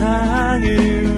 세상을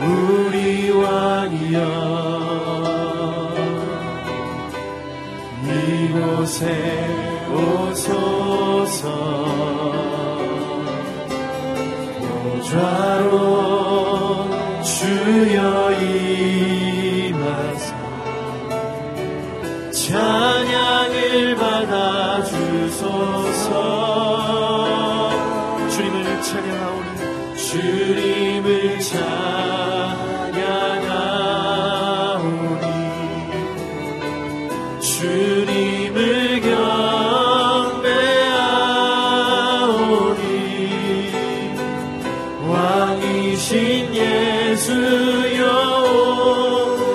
우리 왕이여. 이곳에 오소서. 보좌로 주여 임하사. 찬양을 받아 주소서 주님을 찬양하오니 주님을 경배하오니 왕이신 예수여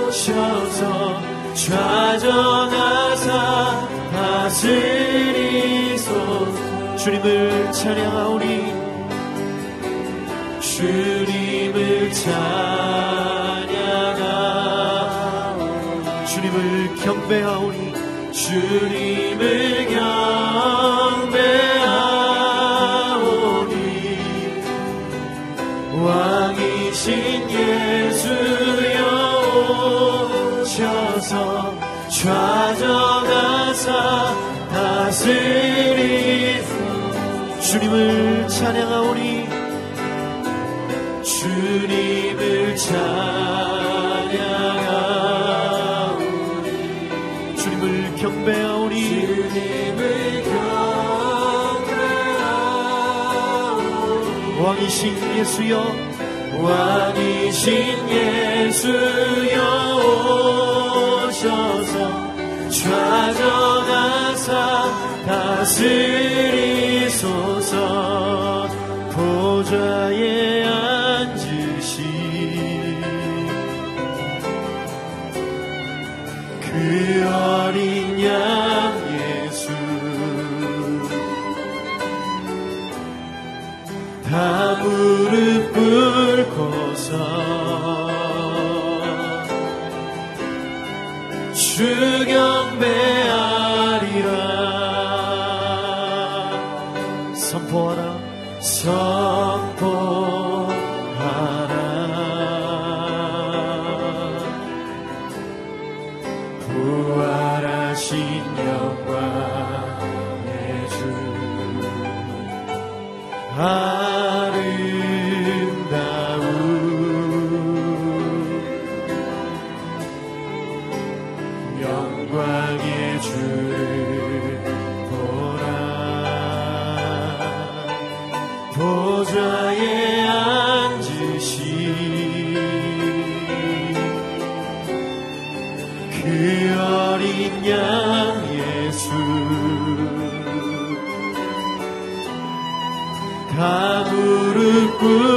오셔서 좌정하사 다스리소. 주님을 찬양하오 주님을 경배하오니 왕이신 예수여 오셔서 좌정하사 다스리 주님을 찬양하오니 주님을 찬양 주님을 경배하오니 주님을 경배하오니 왕이신 예수여 왕이신 예수여 오셔서 좌정하사 다스리소서. 보좌에 무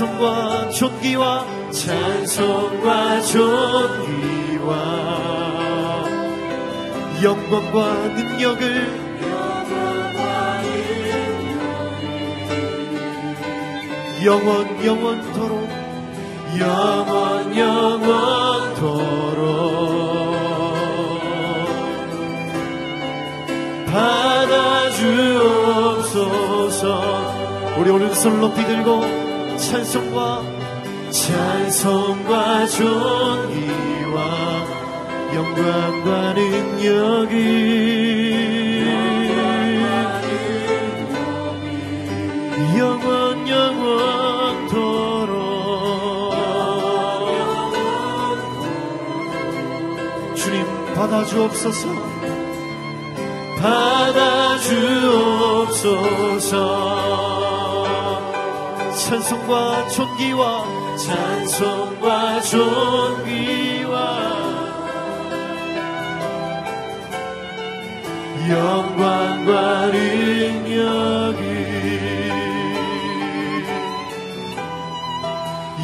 찬송과 존귀와 찬송과 존귀와 영광과 능력을 영원 영원토록 영원 영원토록 받아주옵소서. 우리 오른손 높이 들고 찬송과 찬송과 존귀와 영광과 능력을 영원 영원토록 주님 받아주옵소서. 받아주옵소서 찬송과 존귀와 찬송과 존귀와 영광과 능력을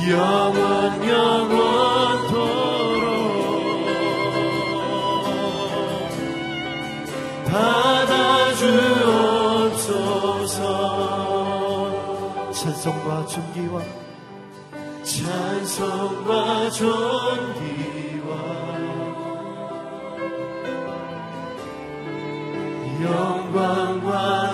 영원 영원 찬송과 존귀와 찬송과 존귀와 영광과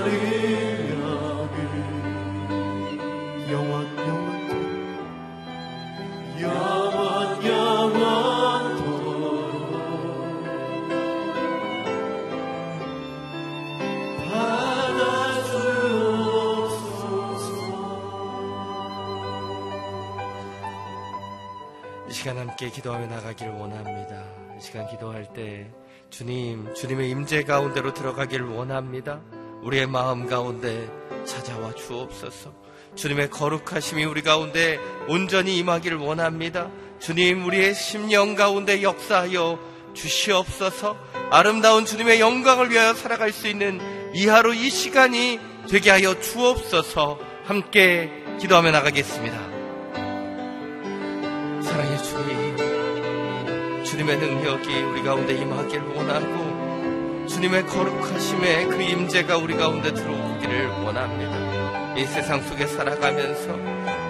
함께 기도하며 나가기를 원합니다. 이 시간 기도할 때 주님, 주님의 임재 가운데로 들어가기를 원합니다. 우리의 마음 가운데 찾아와 주옵소서. 주님의 거룩하심이 우리 가운데 온전히 임하기를 원합니다. 주님, 우리의 심령 가운데 역사하여 주시옵소서. 아름다운 주님의 영광을 위하여 살아갈 수 있는 이 하루 이 시간이 되게 하여 주옵소서. 함께 기도하며 나가겠습니다. 사랑의 주님, 주님의 능력이 우리 가운데 임하기를 원하고 주님의 거룩하심의 그 임재가 우리 가운데 들어오기를 원합니다. 이 세상 속에 살아가면서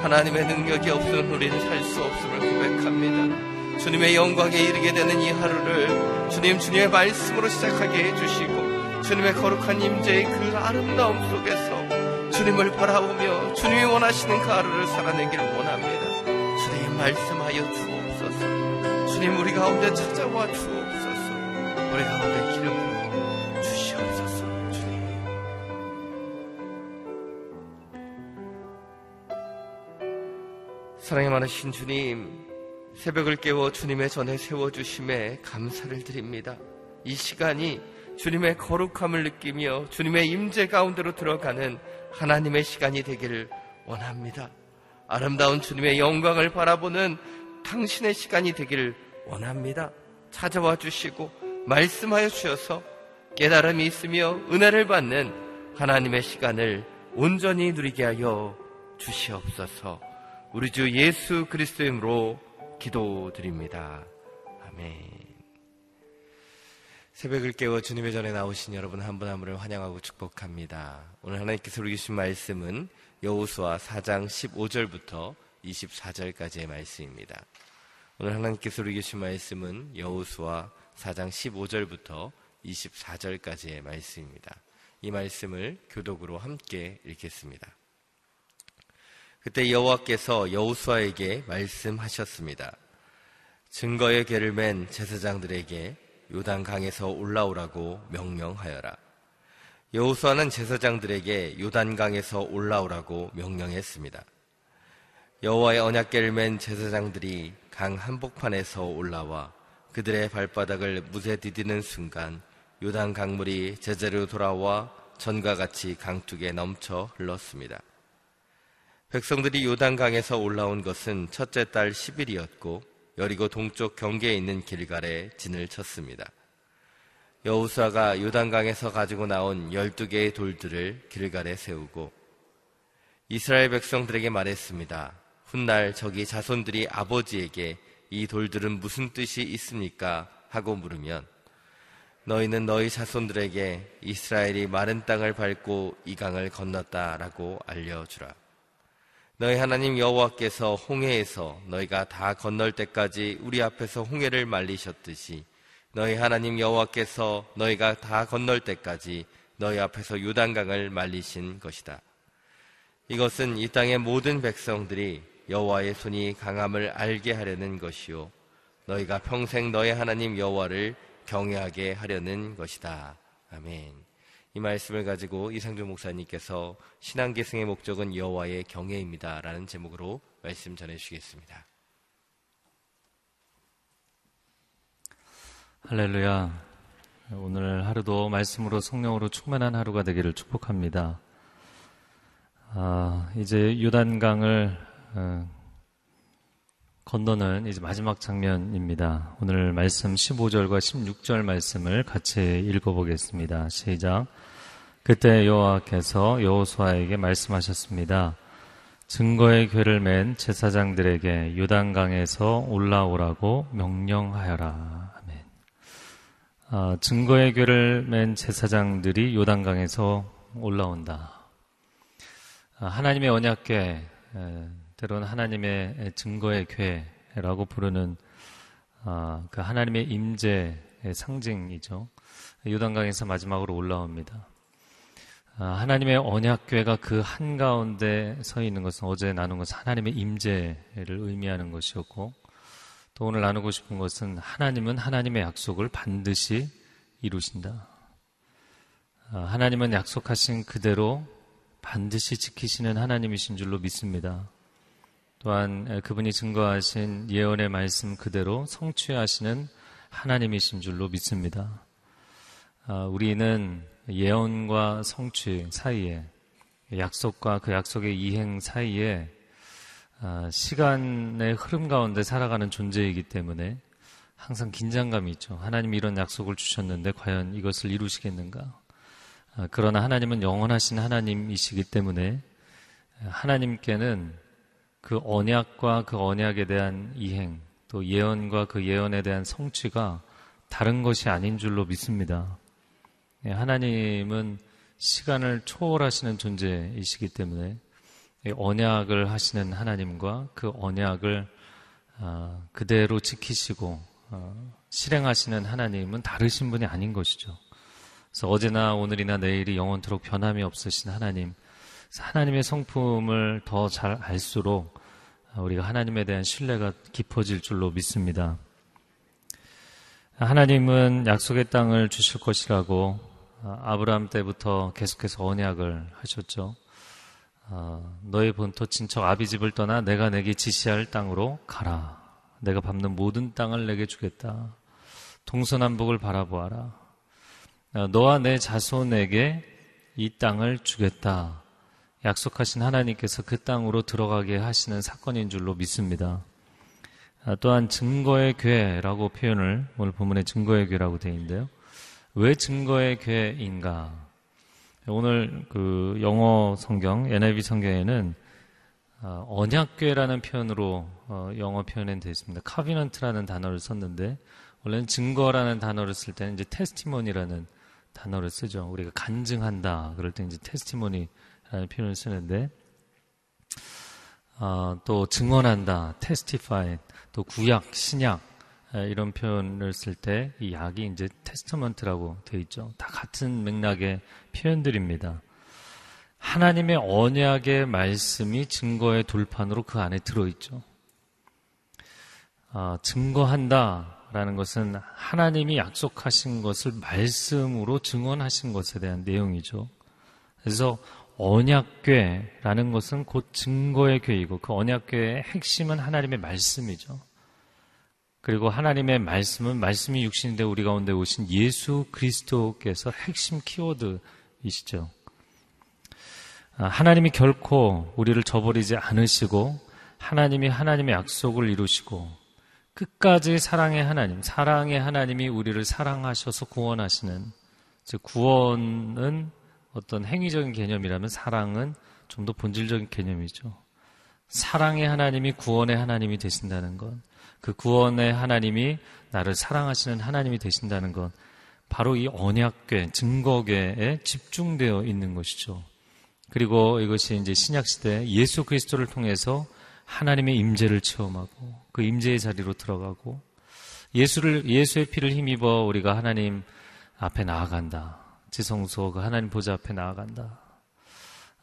하나님의 능력이 없으면 우리는 살 수 없음을 고백합니다. 주님의 영광에 이르게 되는 이 하루를 주님 주님의 말씀으로 시작하게 해주시고 주님의 거룩한 임재의 그 아름다움 속에서 주님을 바라보며 주님이 원하시는 그 하루를 살아내기를 원합니다. 주님 말씀 하여 주옵소서. 주님 우리 가운데 찾아와 주옵소서. 우리 가운데 기름 부어 주시옵소서. 주님. 사랑이 많으신 주님, 새벽을 깨워 주님의 전에 세워주심에 감사를 드립니다. 이 시간이 주님의 거룩함을 느끼며 주님의 임재 가운데로 들어가는 하나님의 시간이 되기를 원합니다. 아름다운 주님의 영광을 바라보는 당신의 시간이 되기를 원합니다. 찾아와 주시고 말씀하여 주셔서 깨달음이 있으며 은혜를 받는 하나님의 시간을 온전히 누리게 하여 주시옵소서. 우리 주 예수 그리스도의 이름으로 기도드립니다. 아멘. 새벽을 깨워 주님의 전에 나오신 여러분 한 분 한 분을 환영하고 축복합니다. 오늘 하나님께서 우리 주신 말씀은 여호수아 4장 15절부터 24절까지의 말씀입니다. 오늘 하나님께서 우리 주신 말씀은 여호수아 4장 15절부터 24절까지의 말씀입니다. 이 말씀을 교독으로 함께 읽겠습니다. 그때 여호와께서 여호수아에게 말씀하셨습니다. 증거의 괴를 맨 제사장들에게 요단 강에서 올라오라고 명령하여라. 여호수아는 제사장들에게 요단 강에서 올라오라고 명령했습니다. 여호와의 언약궤를 맨 제사장들이 강 한복판에서 올라와 그들의 발바닥을 무쇠 디디는 순간 요단 강물이 제자로 돌아와 전과 같이 강둑에 넘쳐 흘렀습니다. 백성들이 요단강에서 올라온 것은 첫째 달 10일이었고 여리고 동쪽 경계에 있는 길갈에 진을 쳤습니다. 여우수아가 요단강에서 가지고 나온 12개의 돌들을 길갈에 세우고 이스라엘 백성들에게 말했습니다. 훗날 저기 자손들이 아버지에게 이 돌들은 무슨 뜻이 있습니까? 하고 물으면 너희는 너희 자손들에게 이스라엘이 마른 땅을 밟고 이 강을 건넜다라고 알려주라. 너희 하나님 여호와께서 홍해에서 너희가 다 건널 때까지 우리 앞에서 홍해를 말리셨듯이 너희 하나님 여호와께서 너희가 다 건널 때까지 너희 앞에서 요단강을 말리신 것이다. 이것은 이 땅의 모든 백성들이 여호와의 손이 강함을 알게 하려는 것이요 너희가 평생 너희 하나님 여호와를 경외하게 하려는 것이다. 아멘. 이 말씀을 가지고 이상준 목사님께서 신앙 계승의 목적은 여호와의 경외입니다라는 제목으로 말씀 전해 주시겠습니다. 할렐루야. 오늘 하루도 말씀으로 성령으로 충만한 하루가 되기를 축복합니다. 아, 이제 유단강을 어, 건너는 이제 마지막 장면입니다. 오늘 말씀 15절과 16절 말씀을 같이 읽어보겠습니다. 시작. 그때 여호와께서 여호수아에게 말씀하셨습니다. 증거의 괴를 맨 제사장들에게 유단강에서 올라오라고 명령하여라. 아멘. 아, 증거의 괴를 맨 제사장들이 요단강에서 올라온다. 아, 하나님의 언약궤, 때로는 하나님의 증거의 괴라고 부르는 아, 그 하나님의 임재의 상징이죠. 요단강에서 마지막으로 올라옵니다. 아, 하나님의 언약궤가 그 한가운데 서 있는 것은 어제 나눈 것은 하나님의 임재를 의미하는 것이었고 또 오늘 나누고 싶은 것은 하나님은 하나님의 약속을 반드시 이루신다. 아, 하나님은 약속하신 그대로 반드시 지키시는 하나님이신 줄로 믿습니다. 또한 그분이 증거하신 예언의 말씀 그대로 성취하시는 하나님이신 줄로 믿습니다. 아, 우리는 예언과 성취 사이에 약속과 그 약속의 이행 사이에 아, 시간의 흐름 가운데 살아가는 존재이기 때문에 항상 긴장감이 있죠. 하나님이 이런 약속을 주셨는데 과연 이것을 이루시겠는가? 아, 그러나 하나님은 영원하신 하나님이시기 때문에 하나님께는 그 언약과 그 언약에 대한 이행, 또 예언과 그 예언에 대한 성취가 다른 것이 아닌 줄로 믿습니다. 예, 하나님은 시간을 초월하시는 존재이시기 때문에 언약을 하시는 하나님과 그 언약을 아, 그대로 지키시고 어, 실행하시는 하나님은 다르신 분이 아닌 것이죠. 그래서 어제나 오늘이나 내일이 영원토록 변함이 없으신 하나님, 하나님의 성품을 더 잘 알수록 우리가 하나님에 대한 신뢰가 깊어질 줄로 믿습니다. 하나님은 약속의 땅을 주실 것이라고 아브라함 때부터 계속해서 언약을 하셨죠. 너의 본토 친척 아비집을 떠나 내가 내게 지시할 땅으로 가라. 내가 밟는 모든 땅을 내게 주겠다. 동서남북을 바라보아라. 너와 내 자손에게 이 땅을 주겠다. 약속하신 하나님께서 그 땅으로 들어가게 하시는 사건인 줄로 믿습니다. 아, 또한 증거의 괴라고 표현을 오늘 본문에 증거의 괴라고 되어 있는데요. 왜 증거의 괴인가? 오늘 그 영어 성경, NIV 성경에는 아, 언약괴라는 표현으로 어, 영어 표현은 되어 있습니다. 카비넌트라는 단어를 썼는데 원래는 증거라는 단어를 쓸 때는 이제 테스티모니라는 단어를 쓰죠. 우리가 간증한다. 그럴 때 이제 테스티모니 라는 표현을 쓰는데 어, 또 증언한다, testify, 또 구약, 신약 이런 표현을 쓸 때 이 약이 이제 테스트먼트라고 되어 있죠. 다 같은 맥락의 표현들입니다. 하나님의 언약의 말씀이 증거의 돌판으로 그 안에 들어있죠. 어, 증거한다라는 것은 하나님이 약속하신 것을 말씀으로 증언하신 것에 대한 내용이죠. 그래서 언약궤라는 것은 곧 증거의 궤이고 그 언약궤의 핵심은 하나님의 말씀이죠. 그리고 하나님의 말씀은 말씀이 육신인데 우리 가운데 오신 예수 그리스도께서 핵심 키워드이시죠. 아, 하나님이 결코 우리를 저버리지 않으시고 하나님이 하나님의 약속을 이루시고 끝까지 사랑의 하나님, 사랑의 하나님이 우리를 사랑하셔서 구원하시는 즉 구원은 어떤 행위적인 개념이라면 사랑은 좀 더 본질적인 개념이죠. 사랑의 하나님이 구원의 하나님이 되신다는 것. 그 구원의 하나님이 나를 사랑하시는 하나님이 되신다는 것. 바로 이 언약궤, 증거궤에 집중되어 있는 것이죠. 그리고 이것이 이제 신약 시대 예수 그리스도를 통해서 하나님의 임재를 체험하고 그 임재의 자리로 들어가고 예수를 예수의 피를 힘입어 우리가 하나님 앞에 나아간다. 지성소 그 하나님 보좌 앞에 나아간다.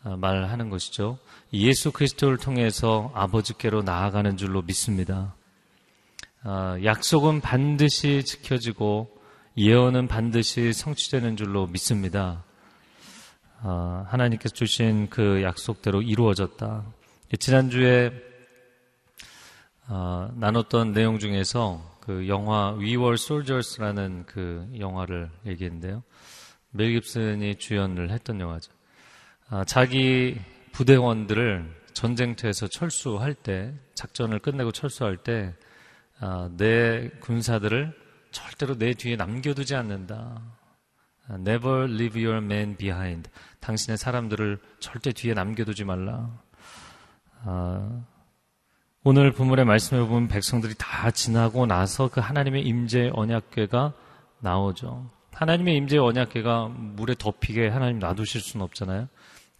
아, 말하는 것이죠. 예수 그리스도를 통해서 아버지께로 나아가는 줄로 믿습니다. 아, 약속은 반드시 지켜지고 예언은 반드시 성취되는 줄로 믿습니다. 아, 하나님께서 주신 그 약속대로 이루어졌다. 지난주에 어, 나눴던 내용 중에서 그 영화 We Were Soldiers라는 그 영화를 얘기했는데요. 멜 깁슨이 주연을 했던 영화죠. 아, 자기 부대원들을 전쟁터에서 철수할 때, 작전을 끝내고 철수할 때, 아, 내 군사들을 절대로 내 뒤에 남겨두지 않는다. 아, Never leave your men behind. 당신의 사람들을 절대 뒤에 남겨두지 말라. 아, 오늘 부문의 말씀에 보면 백성들이 다 지나고 나서 그 하나님의 임재 언약궤가 나오죠. 하나님의 임재 언약궤가 물에 덮이게 하나님 놔두실 수는 없잖아요.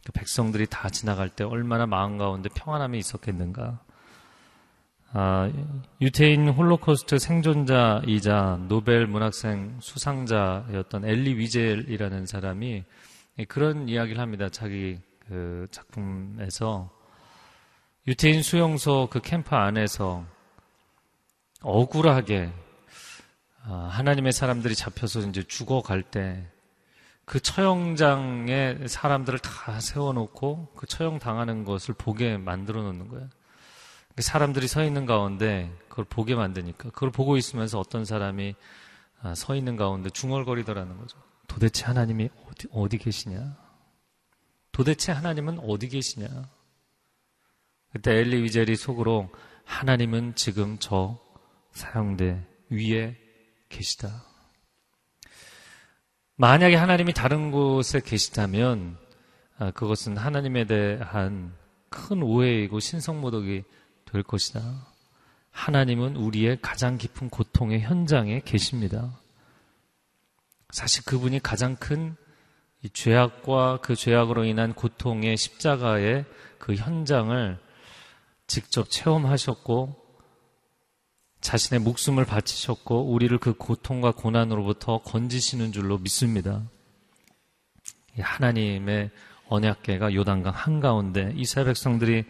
그 백성들이 다 지나갈 때 얼마나 마음 가운데 평안함이 있었겠는가. 아, 유태인 홀로코스트 생존자이자 노벨 문학상 수상자였던 엘리 위젤이라는 사람이 그런 이야기를 합니다. 자기 그 작품에서 유태인 수용소 그 캠프 안에서 억울하게 아, 하나님의 사람들이 잡혀서 이제 죽어갈 때 그 처형장에 사람들을 다 세워놓고 그 처형 당하는 것을 보게 만들어 놓는 거예요. 그 사람들이 서 있는 가운데 그걸 보게 만드니까 그걸 보고 있으면서 어떤 사람이 아, 서 있는 가운데 중얼거리더라는 거죠. 도대체 하나님이 어디, 어디 계시냐? 도대체 하나님은 어디 계시냐? 그때 엘리 위젤이 속으로 하나님은 지금 저 사형대 위에 계시다. 만약에 하나님이 다른 곳에 계시다면 아, 그것은 하나님에 대한 큰 오해이고 신성모독이 될 것이다. 하나님은 우리의 가장 깊은 고통의 현장에 계십니다. 사실 그분이 가장 큰 죄악과 그 죄악으로 인한 고통의 십자가의 그 현장을 직접 체험하셨고 자신의 목숨을 바치셨고 우리를 그 고통과 고난으로부터 건지시는 줄로 믿습니다. 하나님의 언약계가 요단강 한가운데 이스라엘 백성들이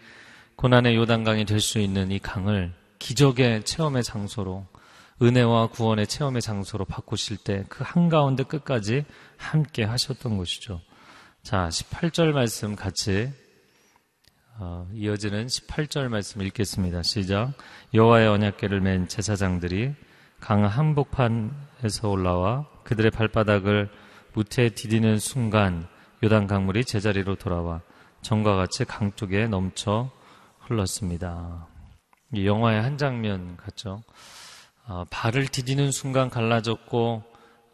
고난의 요단강이 될 수 있는 이 강을 기적의 체험의 장소로 은혜와 구원의 체험의 장소로 바꾸실 때 그 한가운데 끝까지 함께 하셨던 것이죠. 자, 18절 말씀 같이 어, 이어지는 18절 말씀 읽겠습니다. 시작. 여호와의 언약궤를 맨 제사장들이 강 한복판에서 올라와 그들의 발바닥을 무태에 디디는 순간 요단 강물이 제자리로 돌아와 전과 같이 강둑에 넘쳐 흘렀습니다. 이 영화의 한 장면 같죠. 어, 발을 디디는 순간 갈라졌고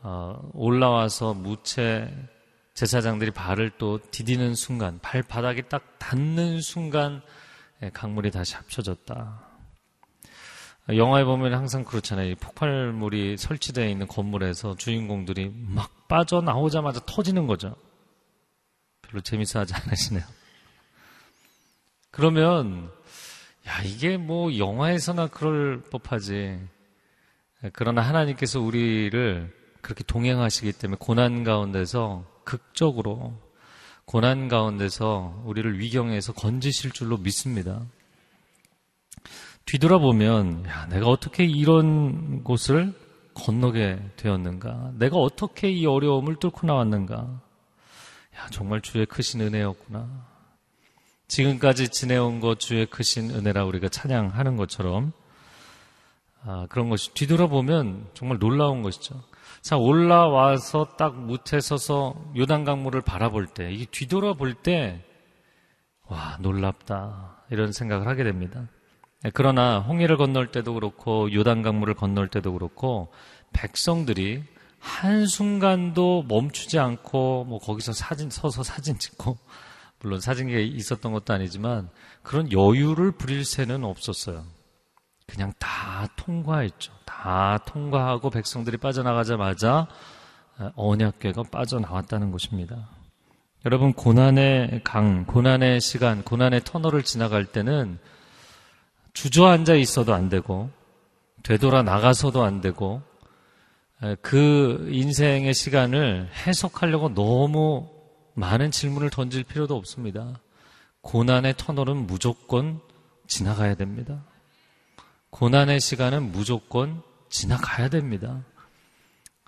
어, 올라와서 무채 제사장들이 발을 또 디디는 순간, 발바닥에 딱 닿는 순간 예, 강물이 다시 합쳐졌다. 영화에 보면 항상 그렇잖아요. 폭발물이 설치되어 있는 건물에서 주인공들이 막 빠져나오자마자 터지는 거죠. 별로 재밌어 하지 않으시네요. 그러면, 야, 이게 뭐 영화에서나 그럴 법하지. 그러나 하나님께서 우리를 그렇게 동행하시기 때문에 고난 가운데서 극적으로 고난 가운데서 우리를 위경에서 건지실 줄로 믿습니다. 뒤돌아보면, 야, 내가 어떻게 이런 곳을 건너게 되었는가? 내가 어떻게 이 어려움을 뚫고 나왔는가? 야, 정말 주의 크신 은혜였구나. 지금까지 지내온 것 주의 크신 은혜라 우리가 찬양하는 것처럼 아, 그런 것이 뒤돌아보면 정말 놀라운 것이죠. 자, 올라와서 딱 무태 서서 요단강물을 바라볼 때, 이게 뒤돌아볼 때, 와, 놀랍다. 이런 생각을 하게 됩니다. 네, 그러나 홍해를 건널 때도 그렇고 요단강물을 건널 때도 그렇고 백성들이 한순간도 멈추지 않고 뭐 거기서 사진 서서 사진 찍고 물론 사진기가 있었던 것도 아니지만 그런 여유를 부릴 새는 없었어요. 그냥 다 통과했죠. 다 통과하고 백성들이 빠져나가자마자 언약궤가 빠져나왔다는 것입니다. 여러분 고난의 강, 고난의 시간, 고난의 터널을 지나갈 때는 주저앉아 있어도 안 되고 되돌아 나가서도 안 되고 그 인생의 시간을 해석하려고 너무 많은 질문을 던질 필요도 없습니다. 고난의 터널은 무조건 지나가야 됩니다. 고난의 시간은 무조건 지나가야 됩니다.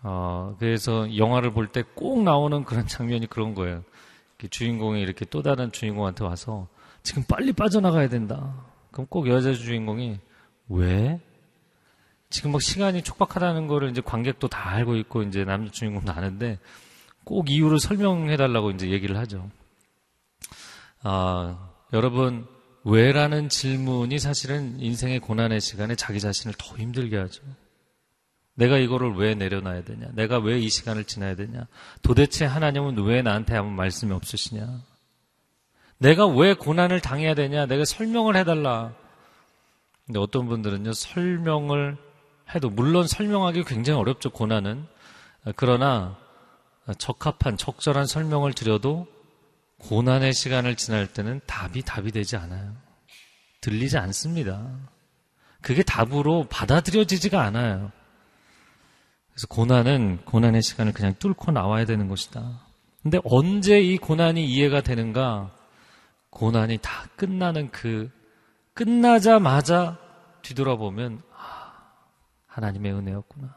어, 그래서 영화를 볼 때 꼭 나오는 그런 장면이 그런 거예요. 주인공이 이렇게 또 다른 주인공한테 와서 지금 빨리 빠져나가야 된다. 그럼 꼭 여자 주인공이 왜? 지금 막 시간이 촉박하다는 거를 이제 관객도 다 알고 있고 이제 남자 주인공도 아는데 꼭 이유를 설명해 달라고 이제 얘기를 하죠. 아, 여러분, 왜라는 질문이 사실은 인생의 고난의 시간에 자기 자신을 더 힘들게 하죠. 내가 이거를 왜 내려놔야 되냐? 내가 왜 이 시간을 지나야 되냐? 도대체 하나님은 왜 나한테 아무 말씀이 없으시냐? 내가 왜 고난을 당해야 되냐? 내가 설명을 해달라. 근데 어떤 분들은요, 설명을 해도, 물론 설명하기 굉장히 어렵죠, 고난은. 그러나 적합한 적절한 설명을 드려도 고난의 시간을 지날 때는 답이 답이 되지 않아요. 들리지 않습니다. 그게 답으로 받아들여지지가 않아요. 그래서 고난은 고난의 시간을 그냥 뚫고 나와야 되는 것이다. 근데 언제 이 고난이 이해가 되는가? 고난이 다 끝나는 그 끝나자마자 뒤돌아보면 아, 하나님의 은혜였구나.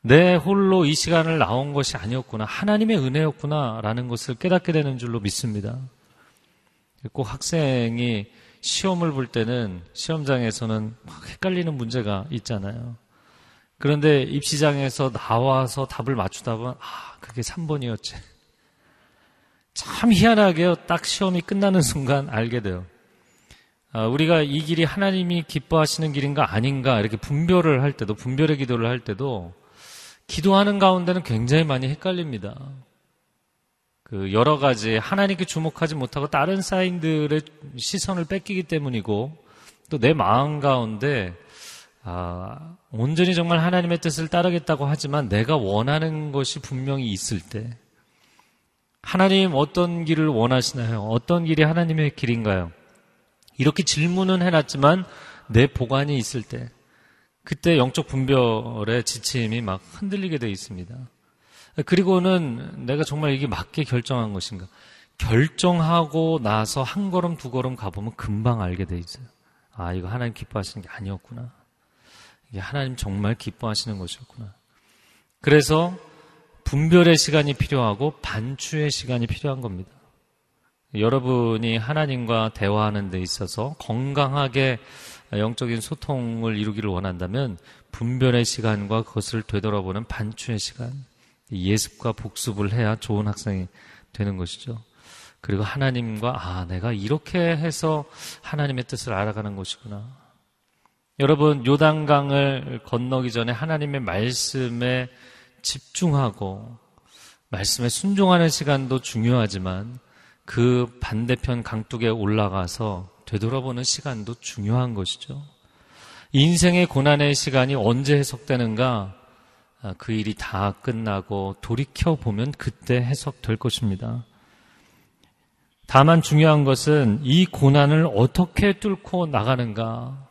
내 홀로 이 시간을 나온 것이 아니었구나. 하나님의 은혜였구나라는 것을 깨닫게 되는 줄로 믿습니다. 꼭 학생이 시험을 볼 때는 시험장에서는 막 헷갈리는 문제가 있잖아요. 그런데 입시장에서 나와서 답을 맞추다 보면 아, 그게 3번이었지. 참 희한하게요. 딱 시험이 끝나는 순간 알게 돼요. 아, 우리가 이 길이 하나님이 기뻐하시는 길인가 아닌가 이렇게 분별을 할 때도 분별의 기도를 할 때도 기도하는 가운데는 굉장히 많이 헷갈립니다. 그 여러 가지 하나님께 주목하지 못하고 다른 사인들의 시선을 뺏기기 때문이고 또 내 마음 가운데 아, 온전히 정말 하나님의 뜻을 따르겠다고 하지만 내가 원하는 것이 분명히 있을 때 하나님 어떤 길을 원하시나요? 어떤 길이 하나님의 길인가요? 이렇게 질문은 해놨지만 내 보관이 있을 때 그때 영적 분별의 지침이 막 흔들리게 되어 있습니다. 그리고는 내가 정말 이게 맞게 결정한 것인가? 결정하고 나서 한 걸음 두 걸음 가보면 금방 알게 돼 있어요. 아, 이거 하나님 기뻐하시는 게 아니었구나. 이게 하나님 정말 기뻐하시는 것이었구나. 그래서 분별의 시간이 필요하고 반추의 시간이 필요한 겁니다. 여러분이 하나님과 대화하는 데 있어서 건강하게 영적인 소통을 이루기를 원한다면 분별의 시간과 그것을 되돌아보는 반추의 시간, 예습과 복습을 해야 좋은 학생이 되는 것이죠. 그리고 하나님과 아 내가 이렇게 해서 하나님의 뜻을 알아가는 것이구나. 여러분 요단강을 건너기 전에 하나님의 말씀에 집중하고 말씀에 순종하는 시간도 중요하지만 그 반대편 강둑에 올라가서 되돌아보는 시간도 중요한 것이죠. 인생의 고난의 시간이 언제 해석되는가? 아, 그 일이 다 끝나고 돌이켜 보면 그때 해석될 것입니다. 다만 중요한 것은 이 고난을 어떻게 뚫고 나가는가?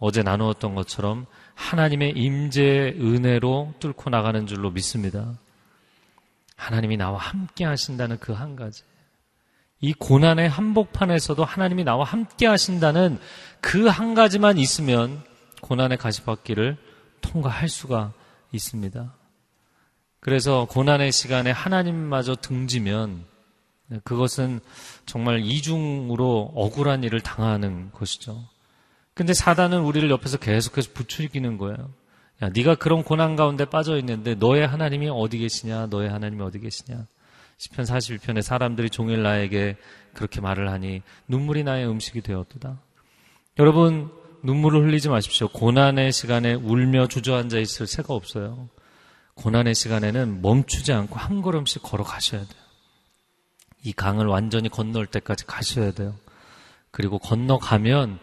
어제 나누었던 것처럼 하나님의 임재 은혜로 뚫고 나가는 줄로 믿습니다. 하나님이 나와 함께 하신다는 그 한 가지. 이 고난의 한복판에서도 하나님이 나와 함께 하신다는 그 한 가지만 있으면 고난의 가시밭길을 통과할 수가 있습니다. 그래서 고난의 시간에 하나님마저 등지면 그것은 정말 이중으로 억울한 일을 당하는 것이죠. 근데 사단은 우리를 옆에서 계속해서 부추기는 거예요. 야, 네가 그런 고난 가운데 빠져 있는데 너의 하나님이 어디 계시냐? 너의 하나님이 어디 계시냐? 시편 41편에 사람들이 종일 나에게 그렇게 말을 하니 눈물이 나의 음식이 되었도다. 여러분 눈물을 흘리지 마십시오. 고난의 시간에 울며 주저앉아 있을 새가 없어요. 고난의 시간에는 멈추지 않고 한 걸음씩 걸어가셔야 돼요. 이 강을 완전히 건널 때까지 가셔야 돼요. 그리고 건너가면,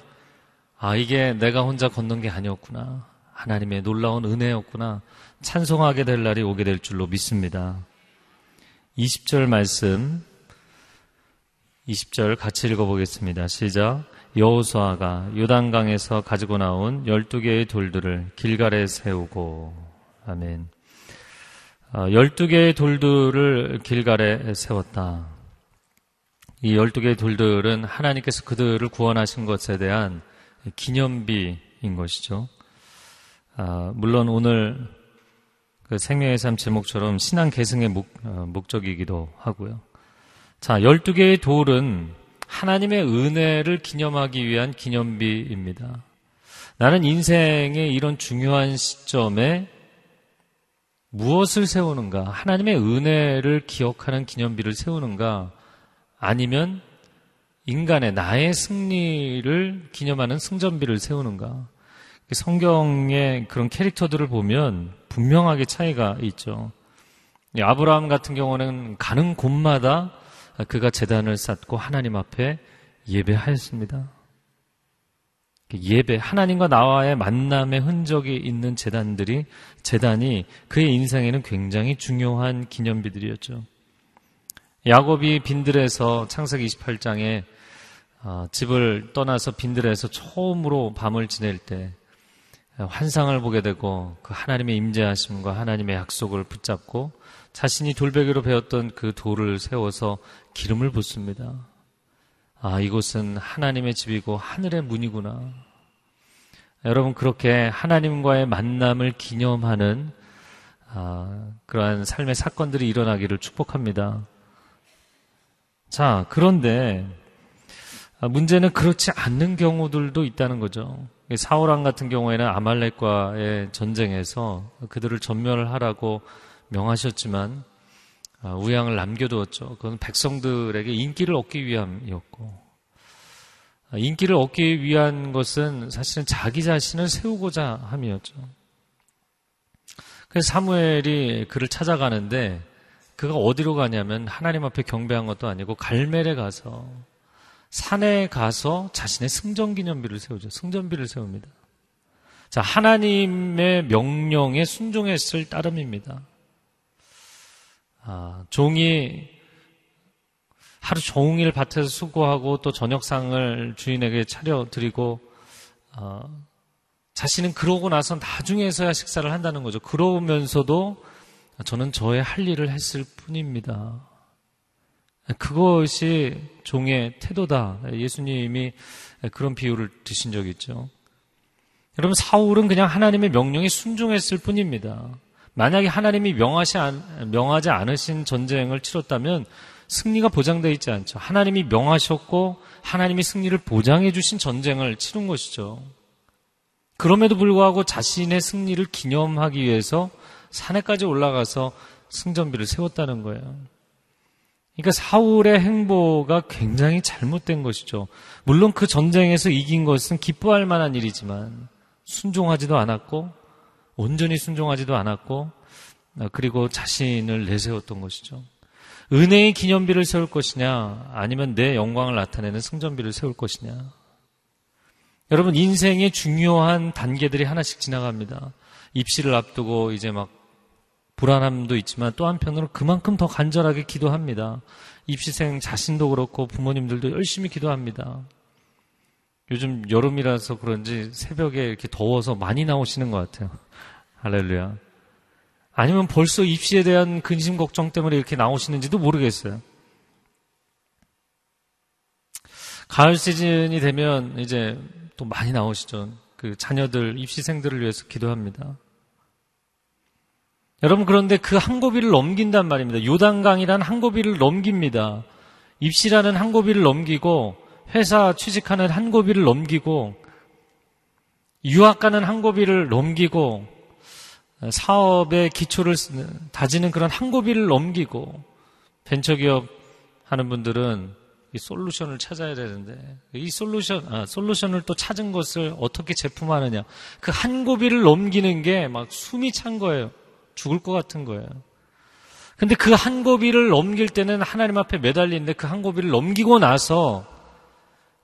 아, 이게 내가 혼자 건넌 게 아니었구나. 하나님의 놀라운 은혜였구나. 찬송하게 될 날이 오게 될 줄로 믿습니다. 20절 말씀, 20절 같이 읽어보겠습니다. 시작. 여호수아가 요단강에서 가지고 나온 12개의 돌들을 길갈에 세우고, 아멘. 12개의 아, 돌들을 길갈에 세웠다. 이 12개의 돌들은 하나님께서 그들을 구원하신 것에 대한 기념비인 것이죠. 아, 물론 오늘 그 생명의 삶 제목처럼 신앙 계승의 목, 어, 목적이기도 하고요. 자, 12개의 돌은 하나님의 은혜를 기념하기 위한 기념비입니다. 나는 인생의 이런 중요한 시점에 무엇을 세우는가? 하나님의 은혜를 기억하는 기념비를 세우는가? 아니면 인간의 나의 승리를 기념하는 승전비를 세우는가? 성경의 그런 캐릭터들을 보면 분명하게 차이가 있죠. 아브라함 같은 경우는 가는 곳마다 그가 재단을 쌓고 하나님 앞에 예배하였습니다. 예배, 하나님과 나와의 만남의 흔적이 있는 재단들이, 재단이 그의 인생에는 굉장히 중요한 기념비들이었죠. 야곱이 빈들에서 창세기 28장에 어, 집을 떠나서 빈들에서 처음으로 밤을 지낼 때 환상을 보게 되고 그 하나님의 임재하심과 하나님의 약속을 붙잡고 자신이 돌베개로 배웠던 그 돌을 세워서 기름을 붓습니다. 아, 이곳은 하나님의 집이고 하늘의 문이구나. 여러분, 그렇게 하나님과의 만남을 기념하는 아, 그러한 삶의 사건들이 일어나기를 축복합니다. 자, 그런데 문제는 그렇지 않는 경우들도 있다는 거죠. 사울왕 같은 경우에는 아말렉과의 전쟁에서 그들을 전멸을 하라고 명하셨지만 아, 우양을 남겨두었죠. 그건 백성들에게 인기를 얻기 위함이었고 아, 인기를 얻기 위한 것은 사실은 자기 자신을 세우고자 함이었죠. 그래서 사무엘이 그를 찾아가는데 그가 어디로 가냐면 하나님 앞에 경배한 것도 아니고 갈멜에 가서 산에 가서 자신의 승전 기념비를 세우죠. 승전비를 세웁니다. 자, 하나님의 명령에 순종했을 따름입니다. 아, 종이 하루 종일 밭에서 수고하고 또 저녁상을 주인에게 차려드리고 어, 자신은 그러고 나서 나중에서야 식사를 한다는 거죠. 그러면서도 저는 저의 할 일을 했을 뿐입니다. 그것이 종의 태도다. 예수님이 그런 비유를 드신 적이 있죠. 여러분, 사울은 그냥 하나님의 명령에 순종했을 뿐입니다. 만약에 하나님이 명하시, 명하지 않으신 전쟁을 치렀다면 승리가 보장되어 있지 않죠. 하나님이 명하셨고 하나님이 승리를 보장해 주신 전쟁을 치른 것이죠. 그럼에도 불구하고 자신의 승리를 기념하기 위해서 산에까지 올라가서 승전비를 세웠다는 거예요. 그러니까 사울의 행보가 굉장히 잘못된 것이죠. 물론 그 전쟁에서 이긴 것은 기뻐할 만한 일이지만 순종하지도 않았고 온전히 순종하지도 않았고 그리고 자신을 내세웠던 것이죠. 은혜의 기념비를 세울 것이냐, 아니면 내 영광을 나타내는 승전비를 세울 것이냐. 여러분, 인생의 중요한 단계들이 하나씩 지나갑니다. 입시를 앞두고 이제 막 불안함도 있지만 또 한편으로 그만큼 더 간절하게 기도합니다. 입시생 자신도 그렇고 부모님들도 열심히 기도합니다. 요즘 여름이라서 그런지 새벽에 이렇게 더워서 많이 나오시는 것 같아요. 할렐루야. 아니면 벌써 입시에 대한 근심 걱정 때문에 이렇게 나오시는지도 모르겠어요. 가을 시즌이 되면 이제 또 많이 나오시죠. 그 자녀들, 입시생들을 위해서 기도합니다. 여러분 그런데 그 한 고비를 넘긴단 말입니다. 요단강이란 한 고비를 넘깁니다. 입시라는 한 고비를 넘기고 회사 취직하는 한 고비를 넘기고 유학 가는 한 고비를 넘기고 사업의 기초를 다지는 그런 한 고비를 넘기고 벤처기업 하는 분들은 이 솔루션을 찾아야 되는데 이 솔루션 아, 솔루션을 또 찾은 것을 어떻게 제품화하느냐 그 한 고비를 넘기는 게 막 숨이 찬 거예요 죽을 것 같은 거예요 근데 그 한 고비를 넘길 때는 하나님 앞에 매달리는데 그 한 고비를 넘기고 나서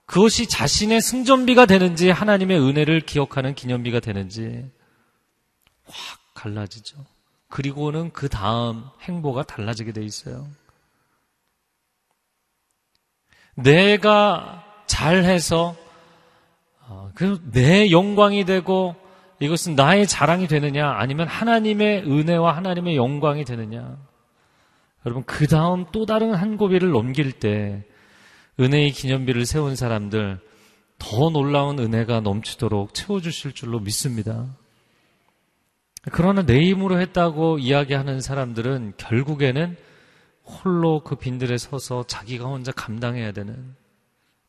그것이 자신의 승전비가 되는지 하나님의 은혜를 기억하는 기념비가 되는지 확 갈라지죠. 그리고는 그 다음 행보가 달라지게 돼 있어요. 내가 잘해서 어, 그내 영광이 되고 이것은 나의 자랑이 되느냐 아니면 하나님의 은혜와 하나님의 영광이 되느냐 여러분 그 다음 또 다른 한 고비를 넘길 때 은혜의 기념비를 세운 사람들 더 놀라운 은혜가 넘치도록 채워주실 줄로 믿습니다. 그러나 내 힘으로 했다고 이야기하는 사람들은 결국에는 홀로 그 빈들에 서서 자기가 혼자 감당해야 되는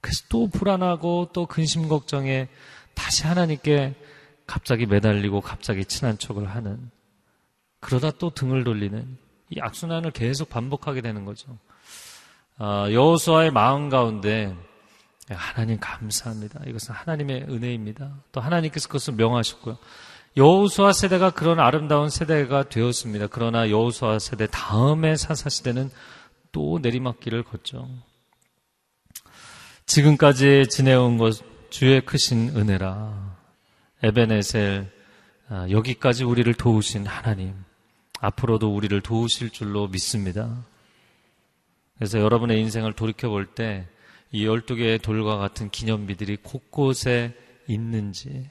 그래서 또 불안하고 또 근심 걱정에 다시 하나님께 갑자기 매달리고 갑자기 친한 척을 하는 그러다 또 등을 돌리는 이 악순환을 계속 반복하게 되는 거죠. 아, 여호수아의 마음 가운데 하나님 감사합니다. 이것은 하나님의 은혜입니다. 또 하나님께서 그것을 명하셨고요. 여호수아 세대가 그런 아름다운 세대가 되었습니다. 그러나 여호수아 세대 다음의 사사 시대는 또 내리막길을 걷죠. 지금까지 지내온 것 주의 크신 은혜라. 에베네셀 아, 여기까지 우리를 도우신 하나님 앞으로도 우리를 도우실 줄로 믿습니다. 그래서 여러분의 인생을 돌이켜 볼 때 이 12개의 돌과 같은 기념비들이 곳곳에 있는지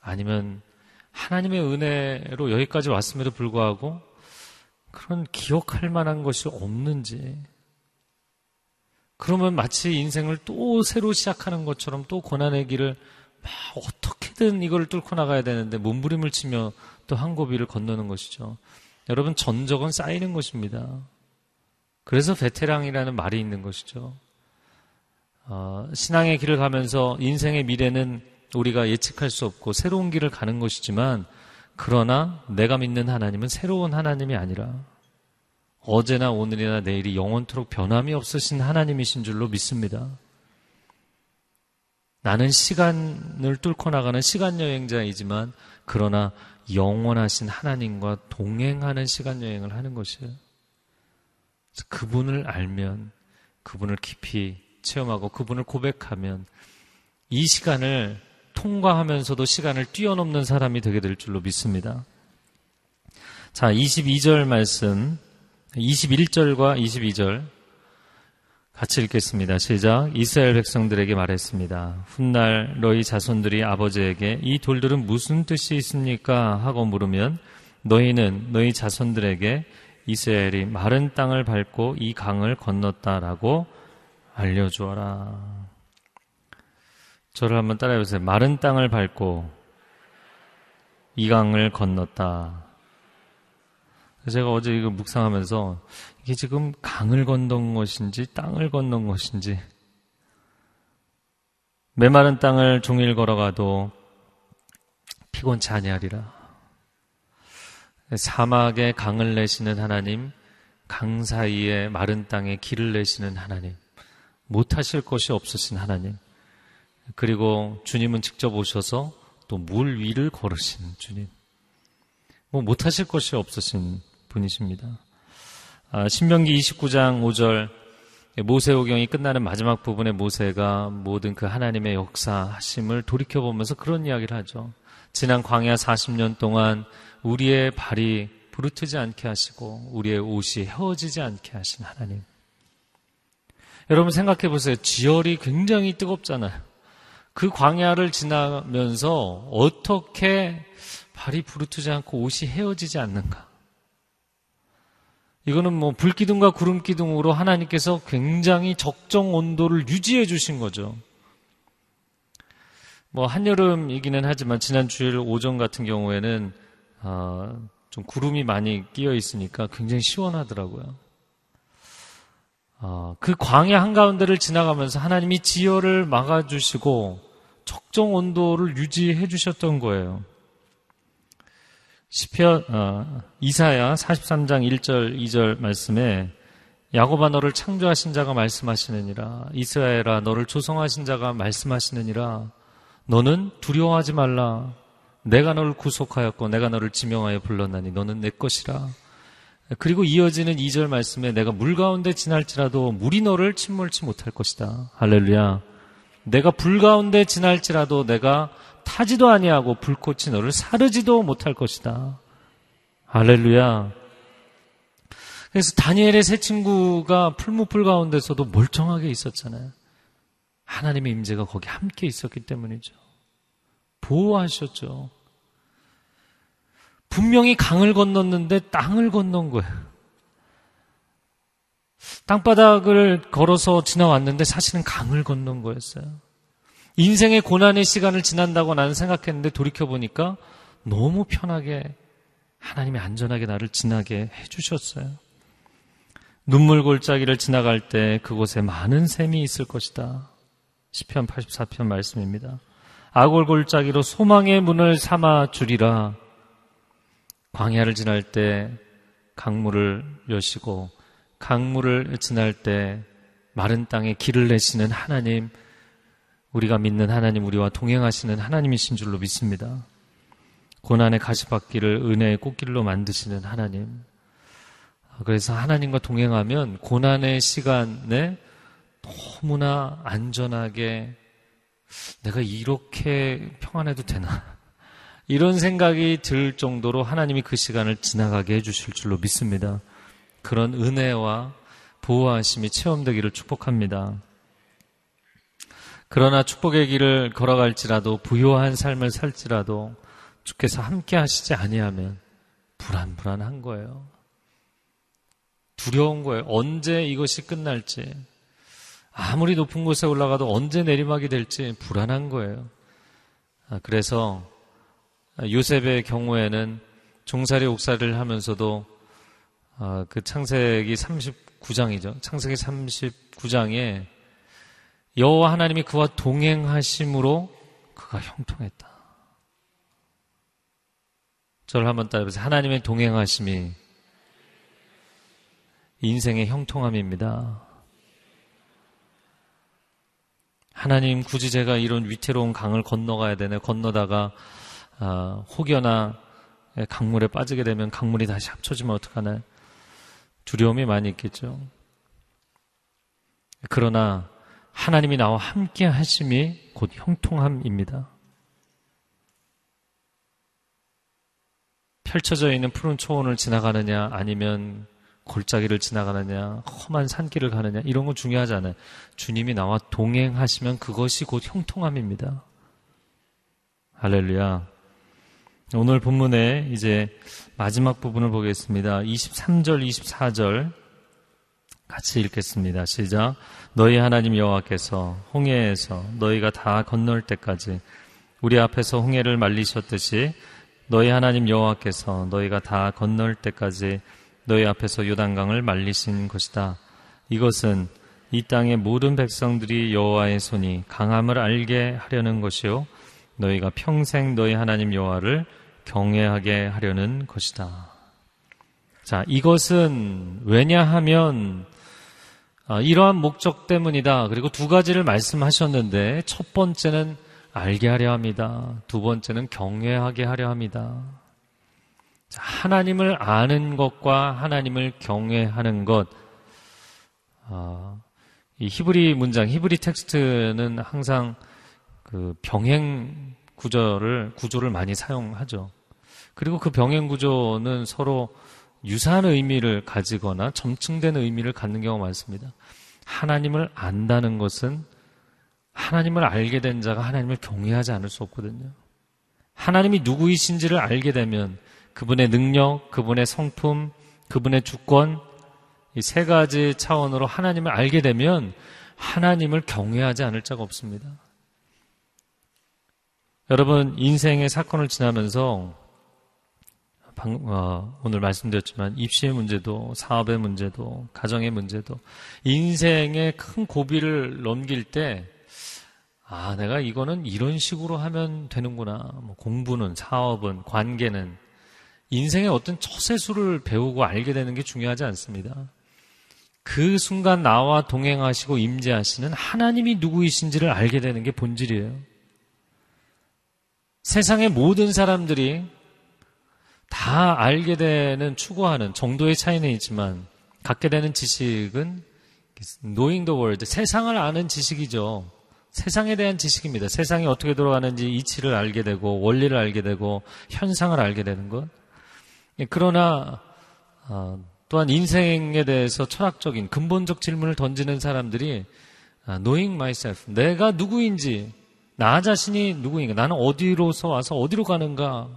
아니면 하나님의 은혜로 여기까지 왔음에도 불구하고 그런 기억할 만한 것이 없는지 그러면 마치 인생을 또 새로 시작하는 것처럼 또 고난의 길을 막 어떻게 든 이걸 뚫고 나가야 되는데 몸부림을 치며 또 한 고비를 건너는 것이죠. 여러분 전적은 쌓이는 것입니다. 그래서 베테랑이라는 말이 있는 것이죠. 어, 신앙의 길을 가면서 인생의 미래는 우리가 예측할 수 없고 새로운 길을 가는 것이지만 그러나 내가 믿는 하나님은 새로운 하나님이 아니라 어제나 오늘이나 내일이 영원토록 변함이 없으신 하나님이신 줄로 믿습니다. 나는 시간을 뚫고 나가는 시간 여행자이지만 그러나 영원하신 하나님과 동행하는 시간 여행을 하는 것이에요. 그분을 알면 그분을 깊이 체험하고 그분을 고백하면 이 시간을 통과하면서도 시간을 뛰어넘는 사람이 되게 될 줄로 믿습니다. 자, 22절 말씀, 21절과 22절 같이 읽겠습니다. 시작. 이스라엘 백성들에게 말했습니다. 훗날 너희 자손들이 아버지에게 이 돌들은 무슨 뜻이 있습니까? 하고 물으면 너희는 너희 자손들에게 이스라엘이 마른 땅을 밟고 이 강을 건넜다라고 알려주어라. 저를 한번 따라해보세요. 마른 땅을 밟고 이 강을 건넜다. 제가 어제 이거 묵상하면서 이게 지금 강을 건넌 것인지 땅을 건넌 것인지 메마른 땅을 종일 걸어가도 피곤치 아니하리라. 사막에 강을 내시는 하나님, 강 사이에 마른 땅에 길을 내시는 하나님, 못하실 것이 없으신 하나님, 그리고 주님은 직접 오셔서 또 물 위를 걸으신 주님, 뭐 못하실 것이 없으신 분이십니다. 아, 신명기 29장 5절 모세오경이 끝나는 마지막 부분에 모세가 모든 그 하나님의 역사하심을 돌이켜보면서 그런 이야기를 하죠. 지난 광야 40년 동안 우리의 발이 부르트지 않게 하시고 우리의 옷이 헤어지지 않게 하신 하나님. 여러분 생각해 보세요. 지열이 굉장히 뜨겁잖아요. 그 광야를 지나면서 어떻게 발이 부르트지 않고 옷이 헤어지지 않는가? 이거는 뭐 불기둥과 구름기둥으로 하나님께서 굉장히 적정 온도를 유지해 주신 거죠. 뭐 한여름이기는 하지만 지난 주일 오전 같은 경우에는 어, 좀 구름이 많이 끼어 있으니까 굉장히 시원하더라고요. 어, 그 광야 한가운데를 지나가면서 하나님이 지혈을 막아주시고 적정 온도를 유지해 주셨던 거예요. 시편 어, 이사야 43장 1절 2절 말씀에 야곱아 너를 창조하신 자가 말씀하시느니라. 이스라엘아 너를 조성하신 자가 말씀하시느니라. 너는 두려워하지 말라. 내가 너를 구속하였고 내가 너를 지명하여 불렀나니 너는 내 것이라. 그리고 이어지는 2절 말씀에 내가 물 가운데 지날지라도 물이 너를 침몰치 못할 것이다. 할렐루야. 내가 불 가운데 지날지라도 내가 타지도 아니하고 불꽃이 너를 사르지도 못할 것이다. 할렐루야. 그래서 다니엘의 세 친구가 풀무불 가운데서도 멀쩡하게 있었잖아요. 하나님의 임재가 거기 함께 있었기 때문이죠. 보호하셨죠. 분명히 강을 건넜는데 땅을 건넌 거예요. 땅바닥을 걸어서 지나왔는데 사실은 강을 건넌 거였어요. 인생의 고난의 시간을 지난다고 나는 생각했는데 돌이켜보니까 너무 편하게 하나님이 안전하게 나를 지나게 해주셨어요. 눈물 골짜기를 지나갈 때 그곳에 많은 샘이 있을 것이다. 10편 84편 말씀입니다. 아골 골짜기로 소망의 문을 삼아 주리라. 광야를 지날 때 강물을 여시고 강물을 지날 때 마른 땅에 길을 내시는 하나님 우리가 믿는 하나님, 우리와 동행하시는 하나님이신 줄로 믿습니다. 고난의 가시밭길을 은혜의 꽃길로 만드시는 하나님. 그래서 하나님과 동행하면 고난의 시간에 너무나 안전하게 내가 이렇게 평안해도 되나? 이런 생각이 들 정도로 하나님이 그 시간을 지나가게 해주실 줄로 믿습니다. 그런 은혜와 보호하심이 체험되기를 축복합니다. 그러나 축복의 길을 걸어갈지라도 부요한 삶을 살지라도 주께서 함께 하시지 아니하면 불안불안한 거예요. 두려운 거예요. 언제 이것이 끝날지. 아무리 높은 곳에 올라가도 언제 내리막이 될지 불안한 거예요. 아, 그래서 요셉의 경우에는 종살이 옥살이를 하면서도 아, 그 창세기 39장이죠. 창세기 39장에 여호와 하나님이 그와 동행하심으로 그가 형통했다. 저를 한번 따라해보세요. 하나님의 동행하심이 인생의 형통함입니다. 하나님 굳이 제가 이런 위태로운 강을 건너가야 되네. 건너다가 아, 혹여나 강물에 빠지게 되면 강물이 다시 합쳐지면 어떡하나 두려움이 많이 있겠죠. 그러나 하나님이 나와 함께 하심이 곧 형통함입니다. 펼쳐져 있는 푸른 초원을 지나가느냐 아니면 골짜기를 지나가느냐 험한 산길을 가느냐 이런 건 중요하지 않아요. 주님이 나와 동행하시면 그것이 곧 형통함입니다. 할렐루야. 오늘 본문에 이제 마지막 부분을 보겠습니다. 23절, 24절 같이 읽겠습니다. 시작. 너희 하나님 여호와께서 홍해에서 너희가 다 건널 때까지 우리 앞에서 홍해를 말리셨듯이 너희 하나님 여호와께서 너희가 다 건널 때까지 너희 앞에서 요단강을 말리신 것이다. 이것은 이 땅의 모든 백성들이 여호와의 손이 강함을 알게 하려는 것이요 너희가 평생 너희 하나님 여호와를 경외하게 하려는 것이다. 자, 이것은 왜냐하면 아, 이러한 목적 때문이다. 그리고 두 가지를 말씀하셨는데 첫 번째는 알게 하려 합니다. 두 번째는 경외하게 하려 합니다. 하나님을 아는 것과 하나님을 경외하는 것. 아, 이 히브리 문장, 히브리 텍스트는 항상 그 병행 구조를 구조를 많이 사용하죠. 그리고 그 병행 구조는 서로 유사한 의미를 가지거나 점층된 의미를 갖는 경우가 많습니다. 하나님을 안다는 것은 하나님을 알게 된 자가 하나님을 경외하지 않을 수 없거든요. 하나님이 누구이신지를 알게 되면 그분의 능력, 그분의 성품, 그분의 주권, 이 세 가지 차원으로 하나님을 알게 되면 하나님을 경외하지 않을 자가 없습니다. 여러분, 인생의 사건을 지나면서 방, 어, 오늘 말씀드렸지만 입시의 문제도 사업의 문제도 가정의 문제도 인생의 큰 고비를 넘길 때 아, 내가 이거는 이런 식으로 하면 되는구나. 뭐 공부는, 사업은, 관계는 인생의 어떤 처세수를 배우고 알게 되는 게 중요하지 않습니다. 그 순간 나와 동행하시고 임재하시는 하나님이 누구이신지를 알게 되는 게 본질이에요. 세상의 모든 사람들이 다 알게 되는 추구하는 정도의 차이는 있지만 갖게 되는 지식은 knowing the world, 세상을 아는 지식이죠. 세상에 대한 지식입니다. 세상이 어떻게 돌아가는지 이치를 알게 되고 원리를 알게 되고 현상을 알게 되는 것. 예, 그러나 어, 또한 인생에 대해서 철학적인 근본적 질문을 던지는 사람들이 아, knowing myself, 내가 누구인지, 나 자신이 누구인가, 나는 어디로서 와서 어디로 가는가,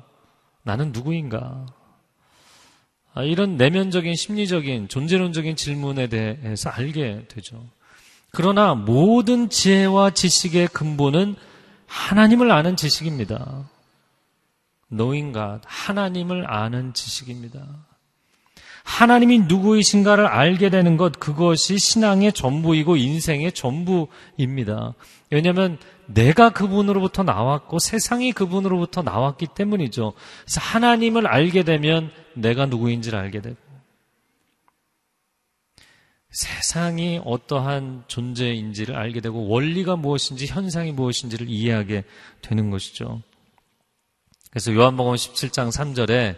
나는 누구인가. 아, 이런 내면적인 심리적인 존재론적인 질문에 대해서 알게 되죠. 그러나 모든 지혜와 지식의 근본은 하나님을 아는 지식입니다. knowing God, 하나님을 아는 지식입니다. 하나님이 누구이신가를 알게 되는 것, 그것이 신앙의 전부이고 인생의 전부입니다. 왜냐하면 내가 그분으로부터 나왔고 세상이 그분으로부터 나왔기 때문이죠. 그래서 하나님을 알게 되면 내가 누구인지를 알게 되고 세상이 어떠한 존재인지를 알게 되고 원리가 무엇인지 현상이 무엇인지를 이해하게 되는 것이죠. 그래서 요한복음 17장 3절에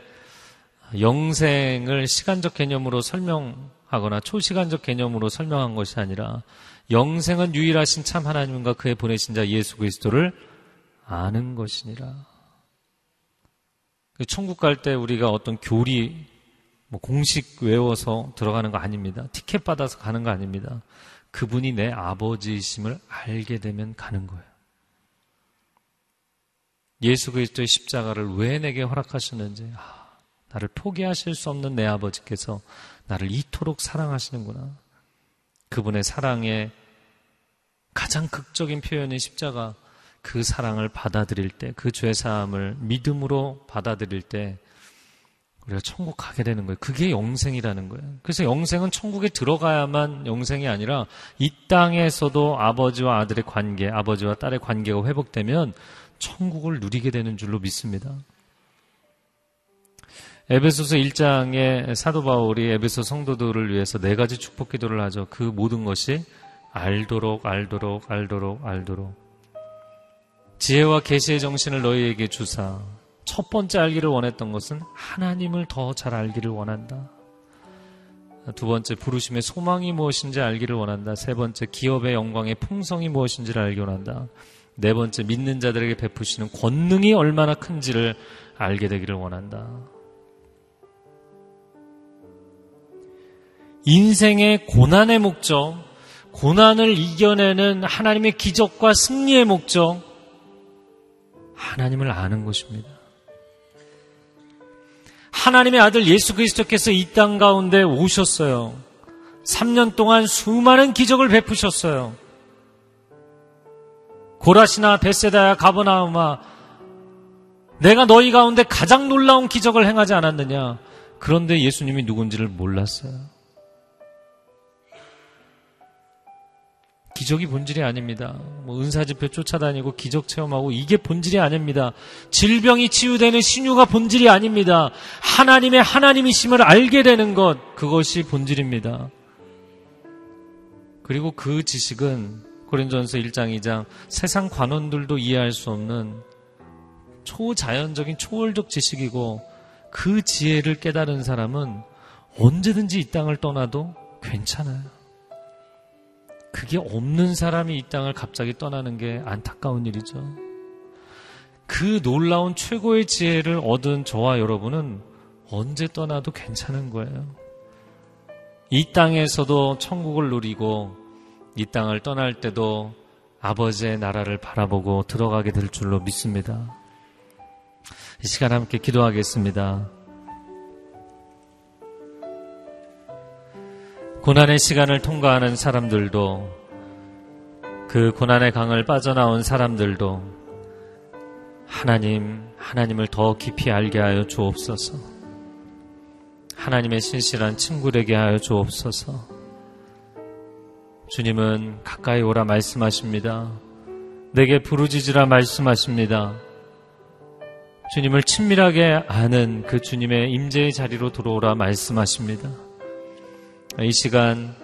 영생을 시간적 개념으로 설명하거나 초시간적 개념으로 설명한 것이 아니라 영생은 유일하신 참 하나님과 그의 보내신 자 예수 그리스도를 아는 것이니라. 그 천국 갈 때 우리가 어떤 교리 뭐 공식 외워서 들어가는 거 아닙니다. 티켓 받아서 가는 거 아닙니다. 그분이 내 아버지이심을 알게 되면 가는 거예요. 예수 그리스도의 십자가를 왜 내게 허락하셨는지, 아, 나를 포기하실 수 없는 내 아버지께서 나를 이토록 사랑하시는구나. 그분의 사랑의 가장 극적인 표현인 십자가, 그 사랑을 받아들일 때, 그 죄사함을 믿음으로 받아들일 때, 우리가 천국 가게 되는 거예요. 그게 영생이라는 거예요. 그래서 영생은 천국에 들어가야만 영생이 아니라 이 땅에서도 아버지와 아들의 관계, 아버지와 딸의 관계가 회복되면 천국을 누리게 되는 줄로 믿습니다. 에베소서 1장에 사도 바울이 에베소 성도들을 위해서 네 가지 축복 기도를 하죠. 그 모든 것이 알도록 알도록 알도록 알도록 지혜와 계시의 정신을 너희에게 주사 첫 번째 알기를 원했던 것은 하나님을 더 잘 알기를 원한다. 두 번째 부르심의 소망이 무엇인지 알기를 원한다. 세 번째 기업의 영광의 풍성이 무엇인지를 알기 원한다. 네 번째 믿는 자들에게 베푸시는 권능이 얼마나 큰지를 알게 되기를 원한다. 인생의 고난의 목적, 고난을 이겨내는 하나님의 기적과 승리의 목적, 하나님을 아는 것입니다. 하나님의 아들 예수 그리스도께서 이 땅 가운데 오셨어요. 3년 동안 수많은 기적을 베푸셨어요. 고라시나 베세다야 가버나우마 내가 너희 가운데 가장 놀라운 기적을 행하지 않았느냐? 그런데 예수님이 누군지를 몰랐어요. 기적이 본질이 아닙니다. 뭐 은사 집회 쫓아다니고 기적 체험하고 이게 본질이 아닙니다. 질병이 치유되는 신유가 본질이 아닙니다. 하나님의 하나님이심을 알게 되는 것 그것이 본질입니다. 그리고 그 지식은 고린전서 1장 2장 세상 관원들도 이해할 수 없는 초자연적인 초월적 지식이고 그 지혜를 깨달은 사람은 언제든지 이 땅을 떠나도 괜찮아요. 그게 없는 사람이 이 땅을 갑자기 떠나는 게 안타까운 일이죠. 그 놀라운 최고의 지혜를 얻은 저와 여러분은 언제 떠나도 괜찮은 거예요. 이 땅에서도 천국을 누리고 이 땅을 떠날 때도 아버지의 나라를 바라보고 들어가게 될 줄로 믿습니다. 이 시간 함께 기도하겠습니다. 고난의 시간을 통과하는 사람들도 그 고난의 강을 빠져나온 사람들도 하나님, 하나님을 더 깊이 알게 하여 주옵소서. 하나님의 신실한 친구 되게 하여 주옵소서. 주님은 가까이 오라 말씀하십니다. 내게 부르짖으라 말씀하십니다. 주님을 친밀하게 아는 그 주님의 임재의 자리로 들어오라 말씀하십니다. 이 시간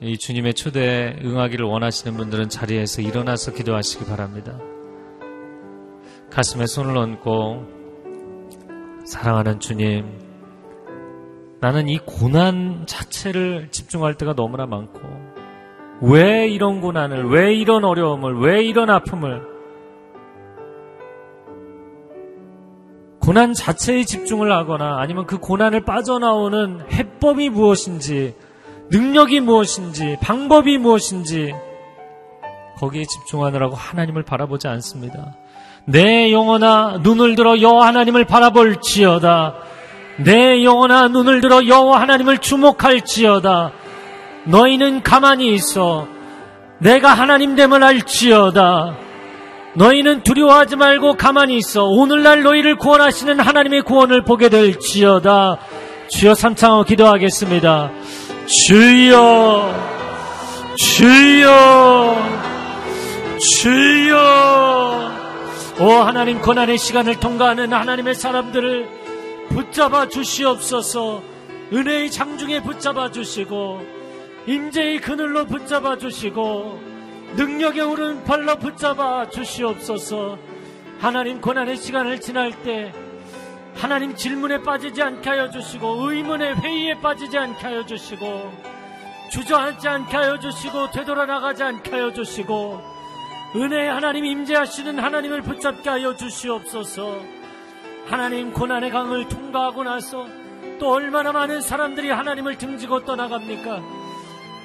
이 주님의 초대에 응하기를 원하시는 분들은 자리에서 일어나서 기도하시기 바랍니다. 가슴에 손을 얹고 사랑하는 주님, 나는 이 고난 자체를 집중할 때가 너무나 많고, 왜 이런 고난을, 왜 이런 어려움을, 왜 이런 아픔을, 고난 자체에 집중을 하거나 아니면 그 고난을 빠져나오는 해법이 무엇인지, 능력이 무엇인지, 방법이 무엇인지, 거기에 집중하느라고 하나님을 바라보지 않습니다. 내 영혼아 눈을 들어 여호와 하나님을 바라볼지어다. 내 영혼아 눈을 들어 여호와 하나님을 주목할지어다. 너희는 가만히 있어. 내가 하나님 됨을 알지어다. 너희는 두려워하지 말고 가만히 있어. 오늘날 너희를 구원하시는 하나님의 구원을 보게 될지어다. 주여 삼창어 기도하겠습니다. 주여, 주여, 주여. 오 하나님 고난의 시간을 통과하는 하나님의 사람들을 붙잡아 주시옵소서 은혜의 장중에 붙잡아 주시고 임재의 그늘로 붙잡아 주시고 능력의 오른팔로 붙잡아 주시옵소서 하나님 고난의 시간을 지날 때 하나님 질문에 빠지지 않게 하여 주시고 의문의 회의에 빠지지 않게 하여 주시고 주저앉지 않게 하여 주시고 되돌아나가지 않게 하여 주시고 은혜의 하나님 임재하시는 하나님을 붙잡게 하여 주시옵소서. 하나님 고난의 강을 통과하고 나서 또 얼마나 많은 사람들이 하나님을 등지고 떠나갑니까?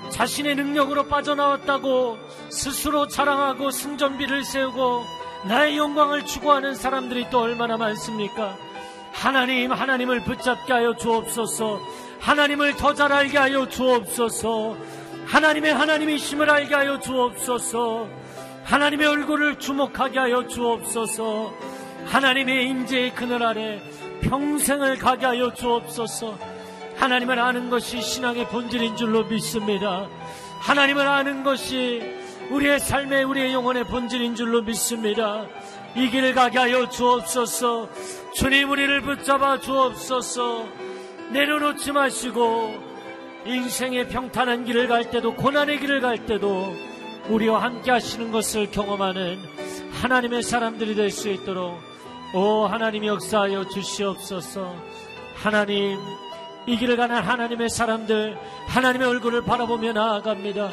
자신의 능력으로 빠져나왔다고 스스로 자랑하고 승전비를 세우고 나의 영광을 추구하는 사람들이 또 얼마나 많습니까? 하나님, 하나님을 붙잡게 하여 주옵소서. 하나님을 더 잘 알게 하여 주옵소서. 하나님의 하나님이심을 알게 하여 주옵소서. 하나님의 얼굴을 주목하게 하여 주옵소서. 하나님의 임재의 그늘 아래 평생을 가게 하여 주옵소서. 하나님을 아는 것이 신앙의 본질인 줄로 믿습니다. 하나님을 아는 것이 우리의 삶의 우리의 영혼의 본질인 줄로 믿습니다. 이 길을 가게 하여 주옵소서. 주님 우리를 붙잡아 주옵소서. 내려놓지 마시고 인생의 평탄한 길을 갈 때도 고난의 길을 갈 때도 우리와 함께 하시는 것을 경험하는 하나님의 사람들이 될 수 있도록 오 하나님 역사하여 주시옵소서 하나님 이 길을 가는 하나님의 사람들 하나님의 얼굴을 바라보며 나아갑니다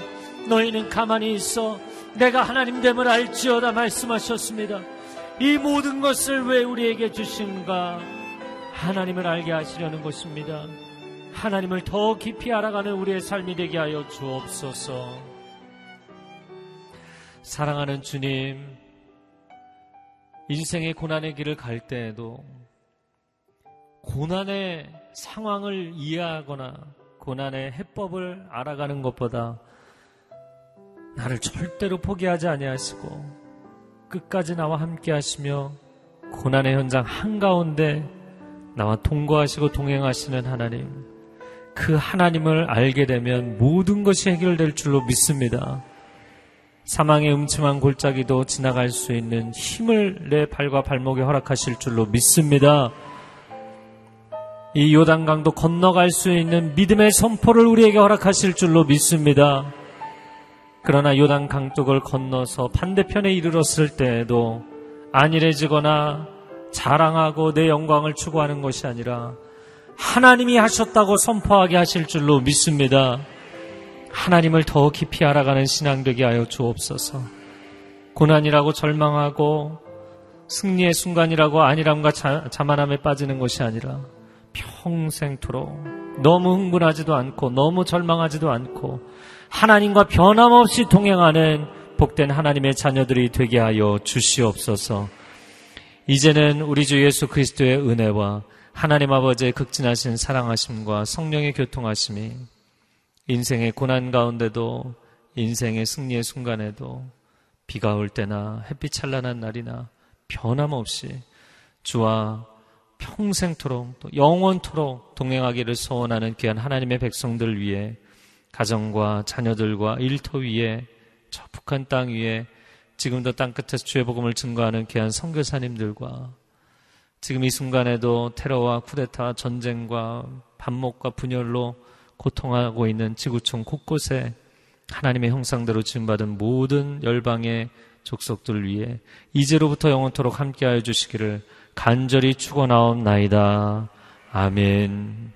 너희는 가만히 있어 내가 하나님 됨을 알지어다 말씀하셨습니다 이 모든 것을 왜 우리에게 주신가 하나님을 알게 하시려는 것입니다 하나님을 더 깊이 알아가는 우리의 삶이 되게 하여 주옵소서. 사랑하는 주님, 인생의 고난의 길을 갈 때에도 고난의 상황을 이해하거나 고난의 해법을 알아가는 것보다 나를 절대로 포기하지 아니하시고 끝까지 나와 함께 하시며 고난의 현장 한가운데 나와 통과하시고 동행하시는 하나님 그 하나님을 알게 되면 모든 것이 해결될 줄로 믿습니다. 사망의 음침한 골짜기도 지나갈 수 있는 힘을 내 발과 발목에 허락하실 줄로 믿습니다. 이 요단강도 건너갈 수 있는 믿음의 선포를 우리에게 허락하실 줄로 믿습니다. 그러나 요단강 쪽을 건너서 반대편에 이르렀을 때에도 안일해지거나 자랑하고 내 영광을 추구하는 것이 아니라 하나님이 하셨다고 선포하게 하실 줄로 믿습니다. 하나님을 더 깊이 알아가는 신앙 되게 하여 주옵소서. 고난이라고 절망하고 승리의 순간이라고 안일함과 자, 자만함에 빠지는 것이 아니라 평생토록 너무 흥분하지도 않고 너무 절망하지도 않고 하나님과 변함없이 동행하는 복된 하나님의 자녀들이 되게 하여 주시옵소서. 이제는 우리 주 예수 그리스도의 은혜와 하나님 아버지의 극진하신 사랑하심과 성령의 교통하심이 인생의 고난 가운데도 인생의 승리의 순간에도 비가 올 때나 햇빛 찬란한 날이나 변함없이 주와 평생토록 또 영원토록 동행하기를 소원하는 귀한 하나님의 백성들 위해 가정과 자녀들과 일터 위에 저 북한 땅 위에 지금도 땅끝에서 주의 복음을 증거하는 귀한 선교사님들과 지금 이 순간에도 테러와 쿠데타 전쟁과 반목과 분열로 고통하고 있는 지구촌 곳곳에 하나님의 형상대로 지음받은 모든 열방의 족속들 위해 이제로부터 영원토록 함께하여 주시기를 간절히 축원하옵나이다. 아멘.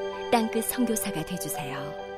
땅끝 성교사가 되주세요